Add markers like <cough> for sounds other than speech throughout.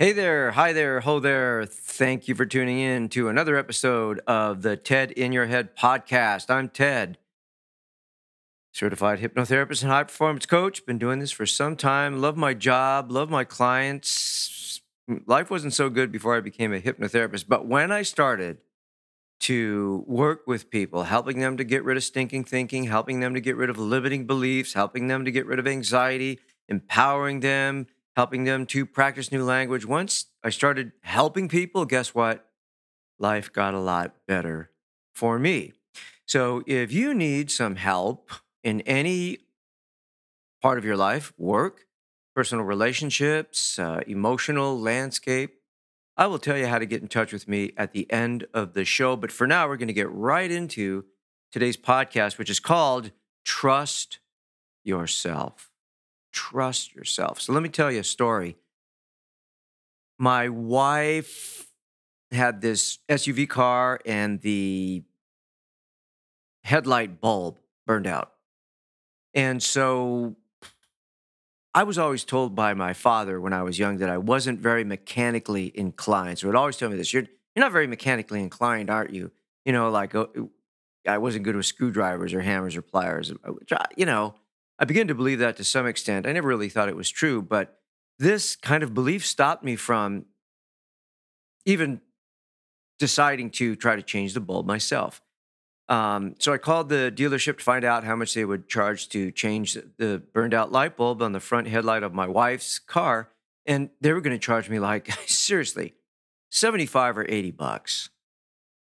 Hey there, hi there, ho there. Thank you for tuning in to another episode of the TED in Your Head podcast. I'm Ted, certified hypnotherapist and high performance coach. Been doing this for some time. Love my job, love my clients. Life wasn't so good before I became a hypnotherapist, but when I started to work with people, helping them to get rid of stinking thinking, helping them to get rid of limiting beliefs, helping them to get rid of anxiety, empowering them helping them to practice new language. Once I started helping people, guess what? Life got a lot better for me. So if you need some help in any part of your life, work, personal relationships, uh, emotional landscape, I will tell you how to get in touch with me at the end of the show. But for now, we're going to get right into today's podcast, which is called Trust Yourself trust yourself. So let me tell you a story. My wife had this SUV car and the headlight bulb burned out. And so I was always told by my father when I was young that I wasn't very mechanically inclined. So he'd always tell me this you're, you're not very mechanically inclined, aren't you? You know, like uh, I wasn't good with screwdrivers or hammers or pliers, which I, you know, I began to believe that to some extent. I never really thought it was true, but this kind of belief stopped me from even deciding to try to change the bulb myself. Um, so I called the dealership to find out how much they would charge to change the burned out light bulb on the front headlight of my wife's car. And they were going to charge me like, <laughs> seriously, 75 or 80 bucks.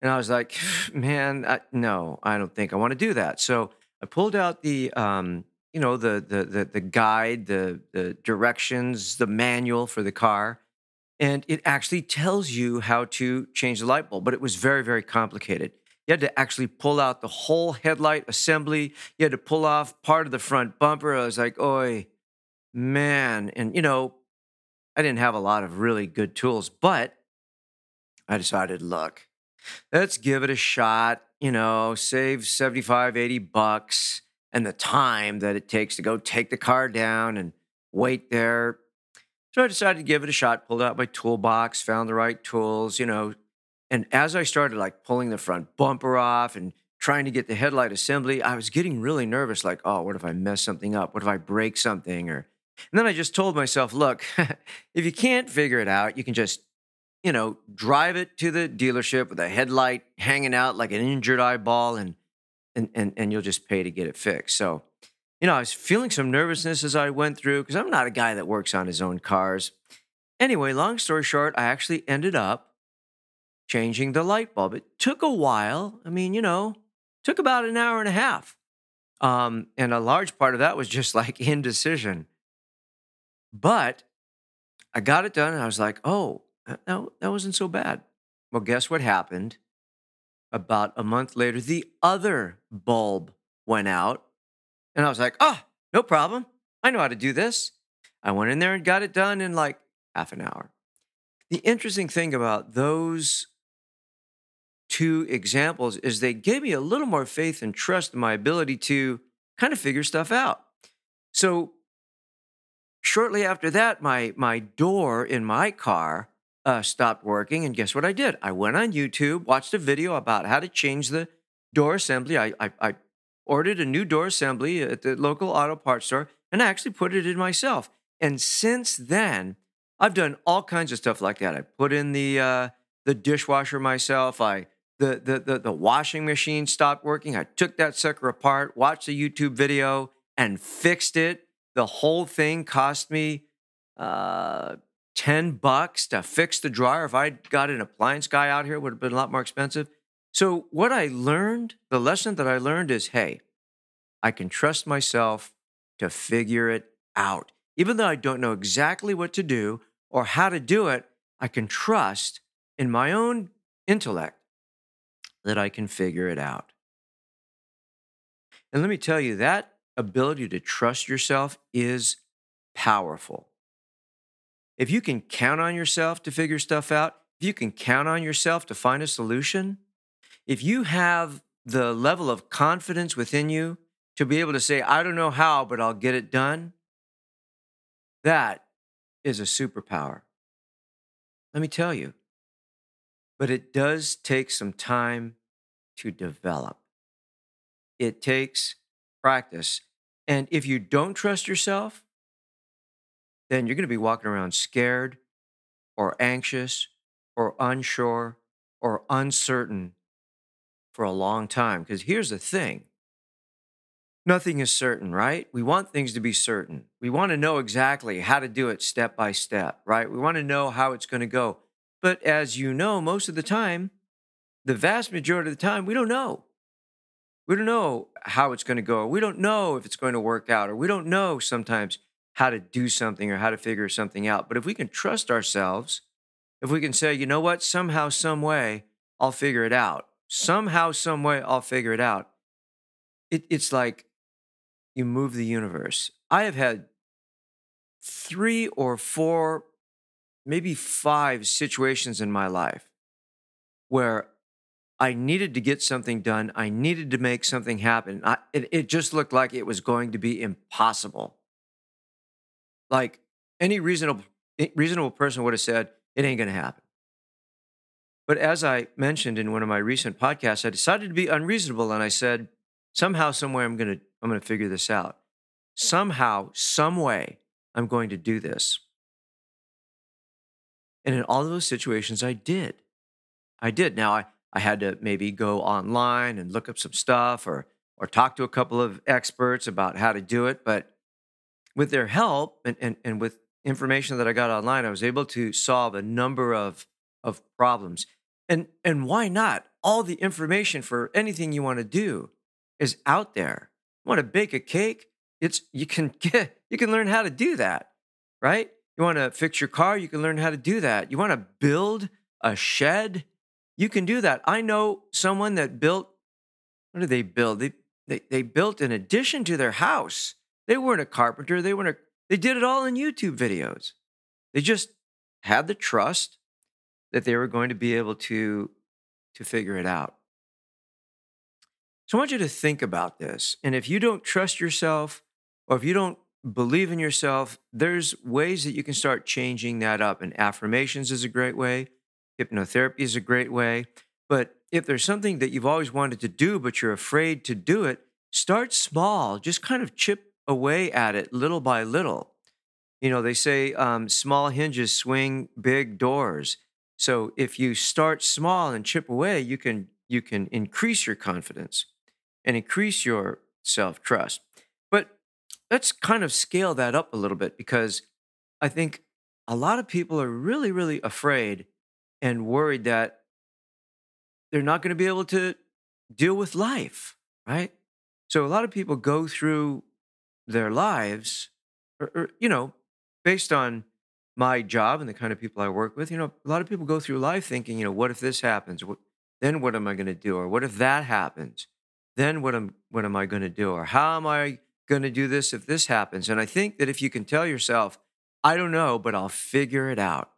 And I was like, <sighs> man, I, no, I don't think I want to do that. So I pulled out the um, you know the the the, the guide, the the directions, the manual for the car, and it actually tells you how to change the light bulb. But it was very very complicated. You had to actually pull out the whole headlight assembly. You had to pull off part of the front bumper. I was like, oi, man. And, you know, I didn't have a lot of really good tools, but I decided, look, let's give it a shot, you know, save 75, 80 bucks and the time that it takes to go take the car down and wait there. So I decided to give it a shot, pulled out my toolbox, found the right tools, you know. And as I started like pulling the front bumper off and trying to get the headlight assembly, I was getting really nervous like, oh, what if I mess something up? What if I break something? Or and then I just told myself, look, <laughs> if you can't figure it out, you can just, you know, drive it to the dealership with a headlight hanging out like an injured eyeball and and, and, and you'll just pay to get it fixed. So, you know, I was feeling some nervousness as I went through because I'm not a guy that works on his own cars. Anyway, long story short, I actually ended up changing the light bulb. It took a while. I mean, you know, took about an hour and a half. Um, and a large part of that was just like <laughs> indecision. But I got it done and I was like, oh, that, that wasn't so bad. Well, guess what happened? About a month later, the other bulb went out. And I was like, oh, no problem. I know how to do this. I went in there and got it done in like half an hour. The interesting thing about those two examples is they gave me a little more faith and trust in my ability to kind of figure stuff out. So shortly after that, my, my door in my car uh, stopped working. And guess what I did? I went on YouTube, watched a video about how to change the door assembly. I, I, I ordered a new door assembly at the local auto parts store and I actually put it in myself. And since then, I've done all kinds of stuff like that. I put in the uh, the dishwasher myself. I the, the the the washing machine stopped working. I took that sucker apart, watched a YouTube video, and fixed it. The whole thing cost me uh, 10 bucks to fix the dryer. If I'd got an appliance guy out here, it would have been a lot more expensive. So, what I learned, the lesson that I learned is hey, I can trust myself to figure it out. Even though I don't know exactly what to do or how to do it, I can trust in my own intellect that I can figure it out. And let me tell you, that ability to trust yourself is powerful. If you can count on yourself to figure stuff out, if you can count on yourself to find a solution, if you have the level of confidence within you to be able to say, I don't know how, but I'll get it done, that is a superpower. Let me tell you. But it does take some time to develop. It takes practice. And if you don't trust yourself, then you're going to be walking around scared or anxious or unsure or uncertain for a long time. Because here's the thing nothing is certain, right? We want things to be certain. We want to know exactly how to do it step by step, right? We want to know how it's going to go. But as you know, most of the time, the vast majority of the time, we don't know. We don't know how it's going to go. We don't know if it's going to work out, or we don't know sometimes how to do something or how to figure something out. But if we can trust ourselves, if we can say, you know what, somehow, some way, I'll figure it out. Somehow, some way, I'll figure it out. It, it's like you move the universe. I have had three or four, maybe five situations in my life where I needed to get something done. I needed to make something happen. I, it, it just looked like it was going to be impossible. Like any reasonable reasonable person would have said, it ain't going to happen. But as I mentioned in one of my recent podcasts, I decided to be unreasonable and I said, somehow, somewhere, I'm going to I'm going to figure this out. Somehow, some way, I'm going to do this. And in all of those situations, I did. I did. Now, I, I had to maybe go online and look up some stuff or, or talk to a couple of experts about how to do it. But with their help and, and, and with information that I got online, I was able to solve a number of, of problems. And, and why not? All the information for anything you want to do is out there. You want to bake a cake? It's you can <laughs> get you can learn how to do that, right? You want to fix your car, you can learn how to do that. You want to build a shed, you can do that. I know someone that built what did they build? They they, they built an addition to their house they weren't a carpenter. They weren't a, they did it all in YouTube videos. They just had the trust that they were going to be able to, to figure it out. So I want you to think about this. And if you don't trust yourself or if you don't believe in yourself, there's ways that you can start changing that up. And affirmations is a great way, hypnotherapy is a great way. But if there's something that you've always wanted to do, but you're afraid to do it, start small. Just kind of chip away at it little by little. You know, they say um, small hinges swing big doors. So if you start small and chip away, you can you can increase your confidence and increase your self trust. But let's kind of scale that up a little bit because I think a lot of people are really, really afraid and worried that they're not going to be able to deal with life, right? So a lot of people go through their lives, or, or, you know, based on my job and the kind of people I work with, you know, a lot of people go through life thinking, you know, what if this happens? What, then what am I going to do? Or what if that happens? Then what am what am I going to do? Or how am I going to do this if this happens? And I think that if you can tell yourself, I don't know, but I'll figure it out.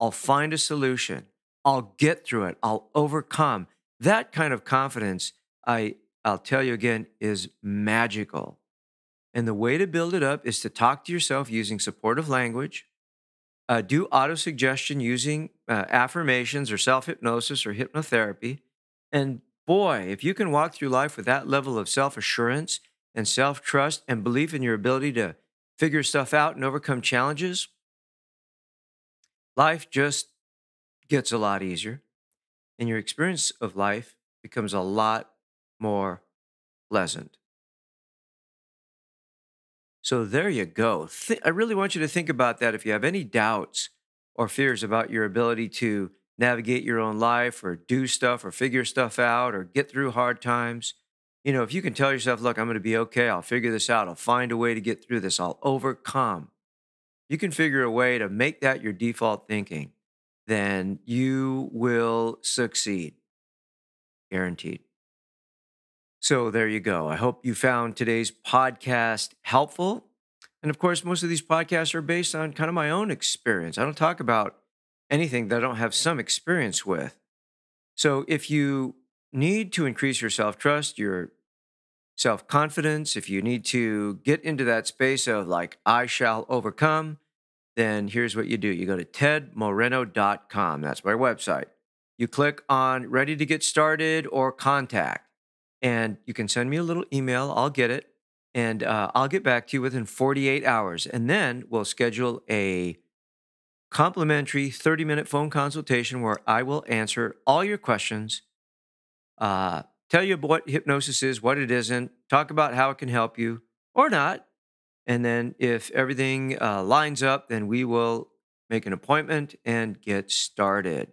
I'll find a solution. I'll get through it. I'll overcome. That kind of confidence, I I'll tell you again, is magical. And the way to build it up is to talk to yourself using supportive language, uh, do autosuggestion using uh, affirmations or self hypnosis or hypnotherapy. And boy, if you can walk through life with that level of self assurance and self trust and belief in your ability to figure stuff out and overcome challenges, life just gets a lot easier. And your experience of life becomes a lot more pleasant. So there you go. Th- I really want you to think about that. If you have any doubts or fears about your ability to navigate your own life or do stuff or figure stuff out or get through hard times, you know, if you can tell yourself, look, I'm going to be okay, I'll figure this out, I'll find a way to get through this, I'll overcome. you can figure a way to make that your default thinking, then you will succeed. Guaranteed. So there you go. I hope you found today's podcast helpful. And of course, most of these podcasts are based on kind of my own experience. I don't talk about anything that I don't have some experience with. So if you need to increase your self trust, your self confidence, if you need to get into that space of like, I shall overcome, then here's what you do you go to tedmoreno.com. That's my website. You click on ready to get started or contact and you can send me a little email. I'll get it, and uh, I'll get back to you within 48 hours. And then we'll schedule a complimentary 30 minute phone consultation where I will answer all your questions, uh, tell you what hypnosis is, what it isn't, talk about how it can help you or not. And then if everything uh, lines up, then we will make an appointment and get started.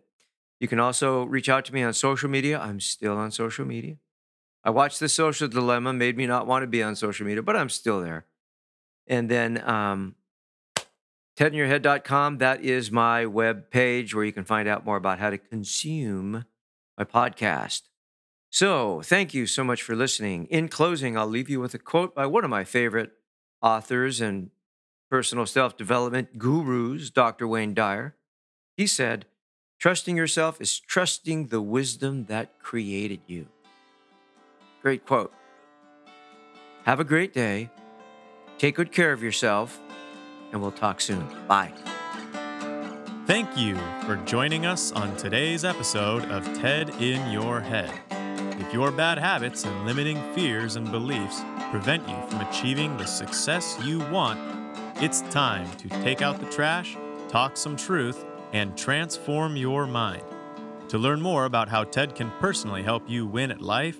You can also reach out to me on social media. I'm still on social media. I watched The Social Dilemma, made me not want to be on social media, but I'm still there. And then um, tedinyourhead.com, that is my web page where you can find out more about how to consume my podcast. So, thank you so much for listening. In closing, I'll leave you with a quote by one of my favorite authors and personal self development gurus, Dr. Wayne Dyer. He said, Trusting yourself is trusting the wisdom that created you. Great quote. Have a great day. Take good care of yourself, and we'll talk soon. Bye. Thank you for joining us on today's episode of TED in Your Head. If your bad habits and limiting fears and beliefs prevent you from achieving the success you want, it's time to take out the trash, talk some truth, and transform your mind. To learn more about how TED can personally help you win at life,